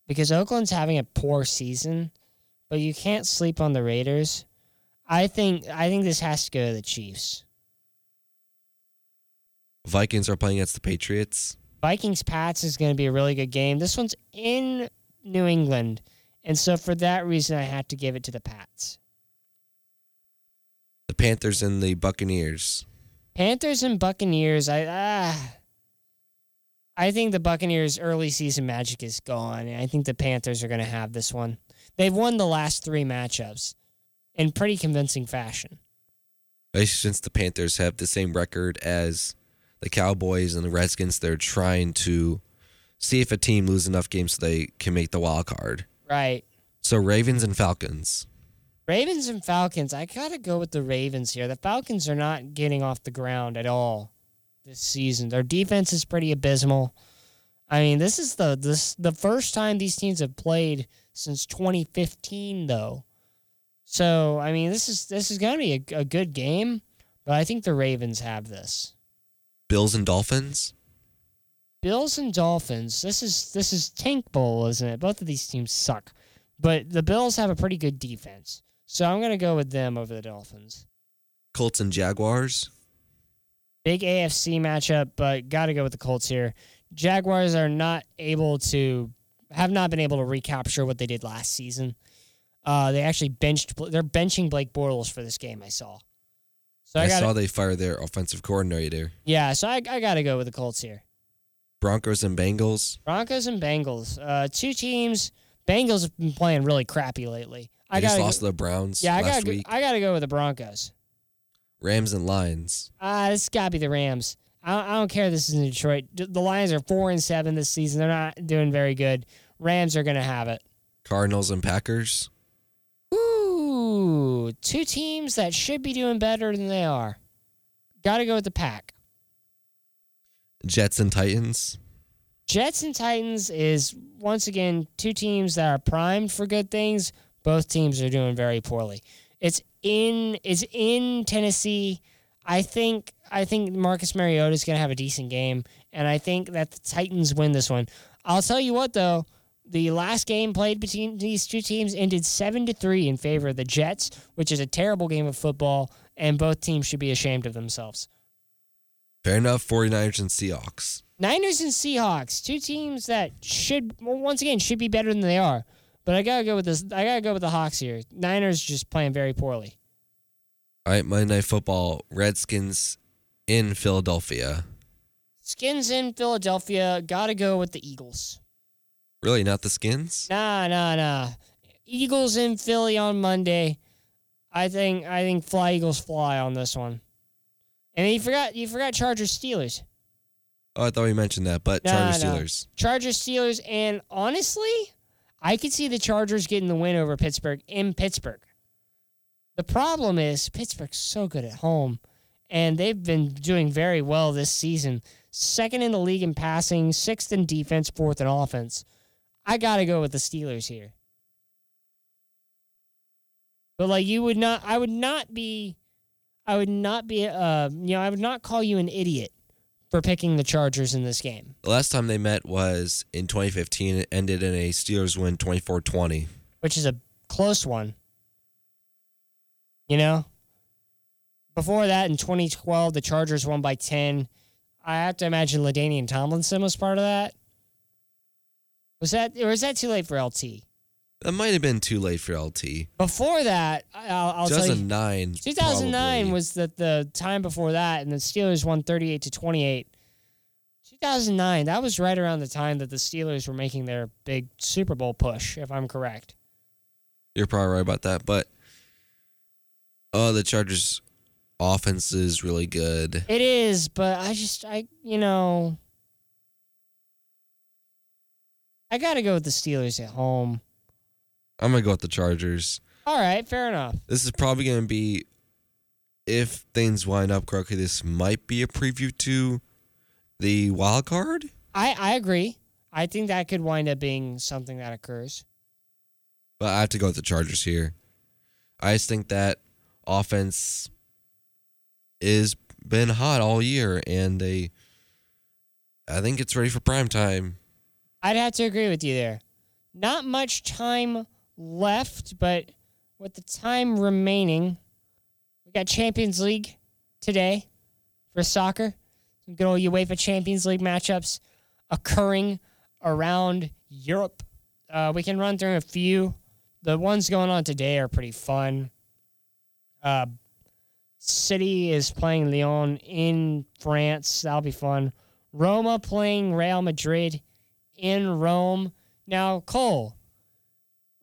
because Oakland's having a poor season, but you can't sleep on the Raiders. I think I think this has to go to the Chiefs. Vikings are playing against the Patriots. Vikings Pats is going to be a really good game. This one's in New England, and so for that reason, I have to give it to the Pats. The Panthers and the Buccaneers. Panthers and Buccaneers. I ah, I think the Buccaneers' early season magic is gone. I think the Panthers are going to have this one. They've won the last three matchups in pretty convincing fashion. Since the Panthers have the same record as the Cowboys and the Redskins, they're trying to see if a team loses enough games so they can make the wild card. Right. So Ravens and Falcons. Ravens and Falcons. I gotta go with the Ravens here. The Falcons are not getting off the ground at all this season. Their defense is pretty abysmal. I mean, this is the this the first time these teams have played since 2015, though. So I mean, this is this is gonna be a, a good game, but I think the Ravens have this. Bills and Dolphins. Bills and Dolphins. This is this is Tank Bowl, isn't it? Both of these teams suck, but the Bills have a pretty good defense, so I'm gonna go with them over the Dolphins. Colts and Jaguars. Big AFC matchup, but got to go with the Colts here. Jaguars are not able to have not been able to recapture what they did last season. Uh, they actually benched. They're benching Blake Bortles for this game. I saw. So I, I got saw they fire their offensive coordinator. yeah. So I, I got to go with the Colts here. Broncos and Bengals. Broncos and Bengals. Uh, two teams. Bengals have been playing really crappy lately. I just lost to the Browns Yeah, I last got. week. I got to go with the Broncos. Rams and Lions. Ah, this got to be the Rams. I don't, I don't care. This is in Detroit. The Lions are four and seven this season. They're not doing very good. Rams are going to have it. Cardinals and Packers. Ooh, two teams that should be doing better than they are. Got to go with the pack. Jets and Titans. Jets and Titans is once again two teams that are primed for good things. Both teams are doing very poorly. It's in it's in Tennessee. I think I think Marcus Mariota is going to have a decent game, and I think that the Titans win this one. I'll tell you what though, the last game played between these two teams ended seven to three in favor of the Jets, which is a terrible game of football, and both teams should be ashamed of themselves. Fair enough. 49ers and Seahawks. Niners and Seahawks, two teams that should well, once again should be better than they are. But I gotta go with this. I gotta go with the Hawks here. Niners just playing very poorly. All right, Monday Night Football. Redskins in Philadelphia. Skins in Philadelphia. Gotta go with the Eagles. Really, not the Skins? Nah, nah, nah. Eagles in Philly on Monday. I think I think fly Eagles fly on this one. And you forgot you forgot Chargers Steelers. Oh, I thought we mentioned that, but Nah, Chargers nah. Steelers. Chargers Steelers and honestly, I could see the Chargers getting the win over Pittsburgh in Pittsburgh. The problem is Pittsburgh's so good at home and they've been doing very well this season. Second in the league in passing, sixth in defense, fourth in offense. I got to go with the Steelers here. But like you would not I would not be I would not be uh you know, I would not call you an idiot for picking the Chargers in this game. The last time they met was in 2015. It ended in a Steelers win 24 20. which is a close one. You know? Before that, in 2012, the Chargers won by 10. I have to imagine LaDainian Tomlinson was part of that. Was that, or is that too late for LT? That might have been too late for LT. Before that, I'll, I'll tell you. 2009. 2009 probably. was the, the time before that, and the Steelers won 38 to 28. 2009, that was right around the time that the Steelers were making their big Super Bowl push, if I'm correct. You're probably right about that, but oh, the Chargers offense is really good. It is, but I just I you know I gotta go with the Steelers at home. I'm gonna go with the Chargers. All right, fair enough. This is probably gonna be if things wind up correctly. This might be a preview to the wild card. I I agree. I think that could wind up being something that occurs. But I have to go with the Chargers here. I just think that offense is been hot all year, and they, I think it's ready for prime time. I'd have to agree with you there. Not much time left, but with the time remaining, we got Champions League today for soccer. Some good old UEFA Champions League matchups occurring around Europe. Uh, we can run through a few. The ones going on today are pretty fun. Uh, City is playing Lyon in France. That'll be fun. Roma playing Real Madrid in Rome. Now, Cole,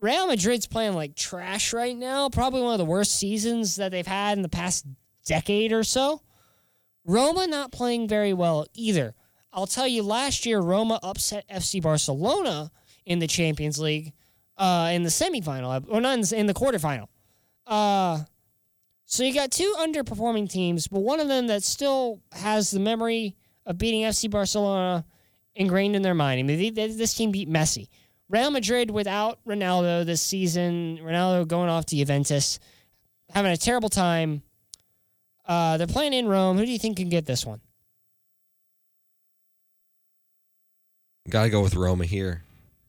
Real Madrid's playing like trash right now. Probably one of the worst seasons that they've had in the past decade or so. Roma not playing very well either. I'll tell you, last year Roma upset FC Barcelona in the Champions League uh, in the semifinal, or not in the, in the quarterfinal. Uh, so you got two underperforming teams, but one of them that still has the memory of beating FC Barcelona ingrained in their mind. I mean, they- they- this team beat Messi. Real Madrid without Ronaldo this season, Ronaldo going off to Juventus, having a terrible time. Uh, they're playing in Rome. Who do you think can get this one? Gotta go with Roma here.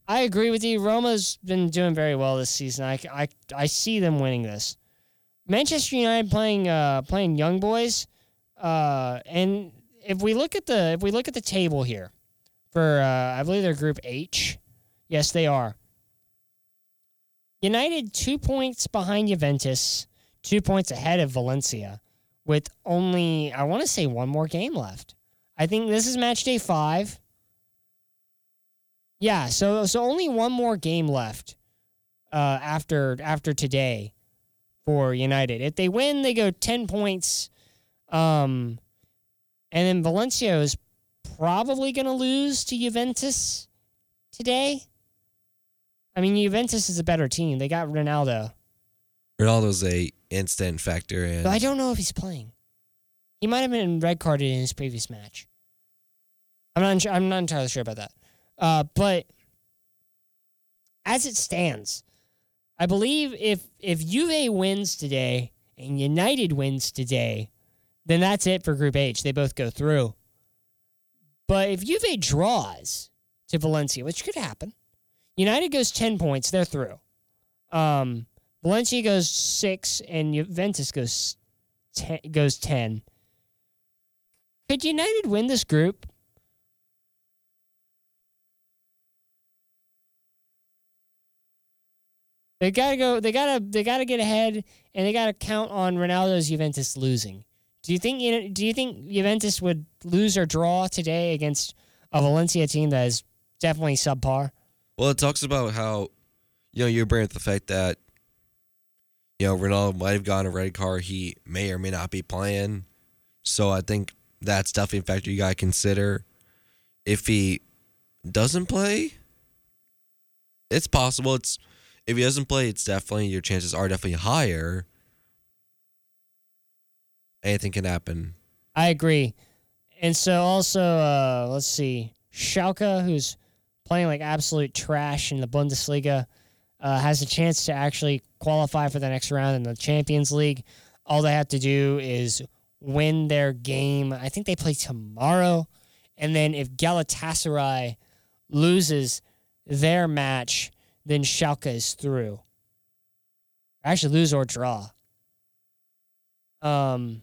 I agree with you. Roma's been doing very well this season. I, I, I see them winning this. Manchester United playing uh, playing young boys, uh, and if we look at the if we look at the table here for uh, I believe they're Group H. Yes, they are. United two points behind Juventus, two points ahead of Valencia, with only I want to say one more game left. I think this is match day five. Yeah, so so only one more game left uh, after after today for United. If they win, they go ten points, um, and then Valencia is probably going to lose to Juventus today. I mean, Juventus is a better team. They got Ronaldo, Ronaldo's a instant factor, and but I don't know if he's playing. He might have been red carded in his previous match. I'm not. I'm not entirely sure about that. Uh, but as it stands, I believe if if Juve wins today and United wins today, then that's it for Group H. They both go through. But if Juve draws to Valencia, which could happen, United goes ten points. They're through. Um, Valencia goes six, and Juventus goes ten, goes ten. Could United win this group? They gotta go. They gotta. They gotta get ahead, and they gotta count on Ronaldo's Juventus losing. Do you think? Do you think Juventus would lose or draw today against a Valencia team that is definitely subpar? Well, it talks about how, you know, you're bringing up the fact that, you know, Ronaldo might have gotten a red card. He may or may not be playing. So I think that's definitely a factor you got to consider. If he doesn't play, it's possible. It's if he doesn't play, it's definitely your chances are definitely higher. Anything can happen. I agree. And so also, uh, let's see, Schalke, who's playing like absolute trash in the Bundesliga, uh, has a chance to actually qualify for the next round in the Champions League. All they have to do is win their game. I think they play tomorrow. And then if Galatasaray loses their match, then Schalke is through. Actually, lose or draw. Um,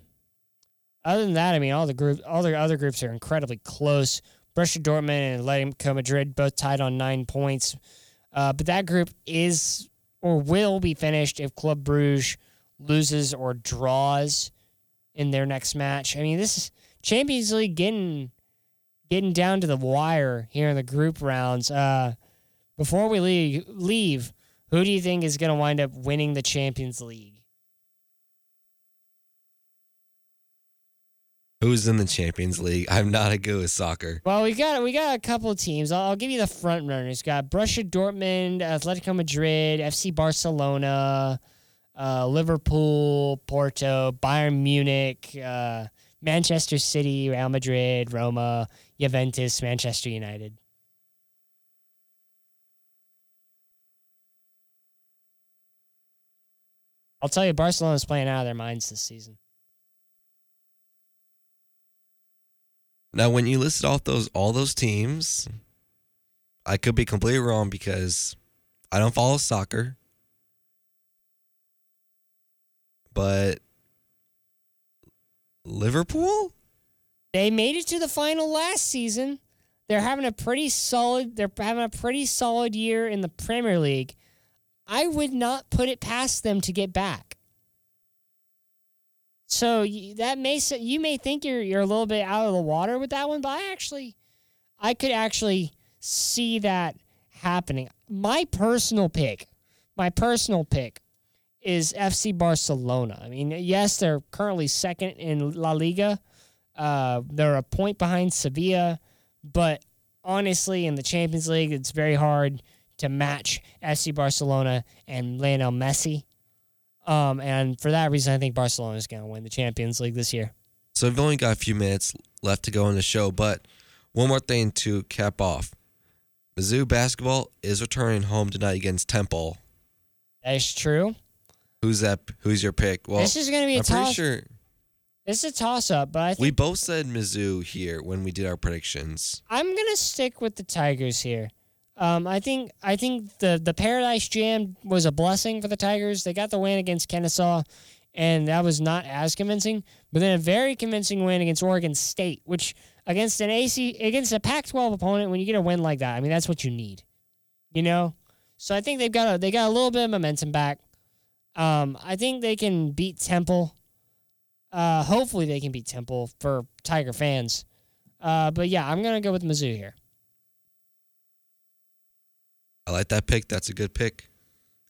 other than that, I mean, all the group, all the other groups are incredibly close. Borussia Dortmund and Atletico Madrid both tied on nine points, uh, but that group is or will be finished if Club Bruges loses or draws in their next match. I mean, this is Champions League getting getting down to the wire here in the group rounds. Uh, before we leave, leave, who do you think is going to wind up winning the Champions League? Who's in the Champions League? I'm not a good with soccer. Well, we got we got a couple teams. I'll, I'll give you the front runners. Got Borussia Dortmund, Atletico Madrid, FC Barcelona, uh, Liverpool, Porto, Bayern Munich, uh, Manchester City, Real Madrid, Roma, Juventus, Manchester United. I'll tell you, Barcelona's playing out of their minds this season. Now, when you listed off those all those teams, I could be completely wrong because I don't follow soccer. But Liverpool? They made it to the final last season. They're having a pretty solid they're having a pretty solid year in the Premier League. I would not put it past them to get back. So y- that may you may think you're you're a little bit out of the water with that one, but I actually I could actually see that happening. My personal pick, my personal pick is FC Barcelona. I mean, yes, they're currently second in La Liga. Uh, they're a point behind Sevilla, but honestly, in the Champions League, it's very hard to match FC Barcelona and Lionel Messi. Um, and for that reason, I think Barcelona is going to win the Champions League this year. So we've only got a few minutes left to go in the show, but one more thing to cap off. Mizzou basketball is returning home tonight against Temple. That is true. Who's that? Who's your pick? Well, this is going to be a I'm pretty toss. sure This is a toss up, but I think we both said Mizzou here when we did our predictions. I'm gonna stick with the Tigers here. Um, I think I think the the Paradise Jam was a blessing for the Tigers. They got the win against Kennesaw, and that was not as convincing. But then a very convincing win against Oregon State, which against an AC against a Pac-12 opponent, when you get a win like that, I mean that's what you need, you know. So I think they've got a they got a little bit of momentum back. Um, I think they can beat Temple. Uh, hopefully they can beat Temple for Tiger fans. Uh, but yeah, I'm gonna go with Mizzou here. I like that pick. That's a good pick.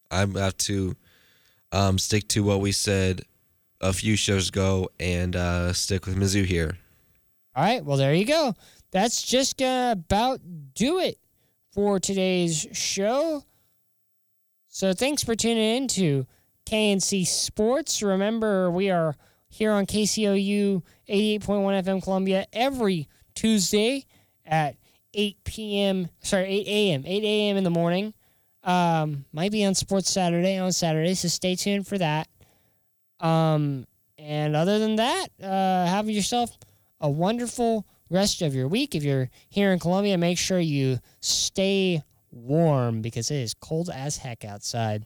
I have to um, stick to what we said a few shows ago and uh, stick with Mizzou here. All right, well there you go. That's just gonna about do it for today's show. So thanks for tuning in to KNC Sports. Remember, we are here on KCOU 88.1 FM Columbia every Tuesday at 8 p.m. Sorry, 8 a.m. 8 a.m. in the morning. Um, might be on Sports Saturday on Saturday, so stay tuned for that. Um, and other than that, uh, have yourself a wonderful rest of your week. If you're here in Columbia, make sure you stay warm because it is cold as heck outside.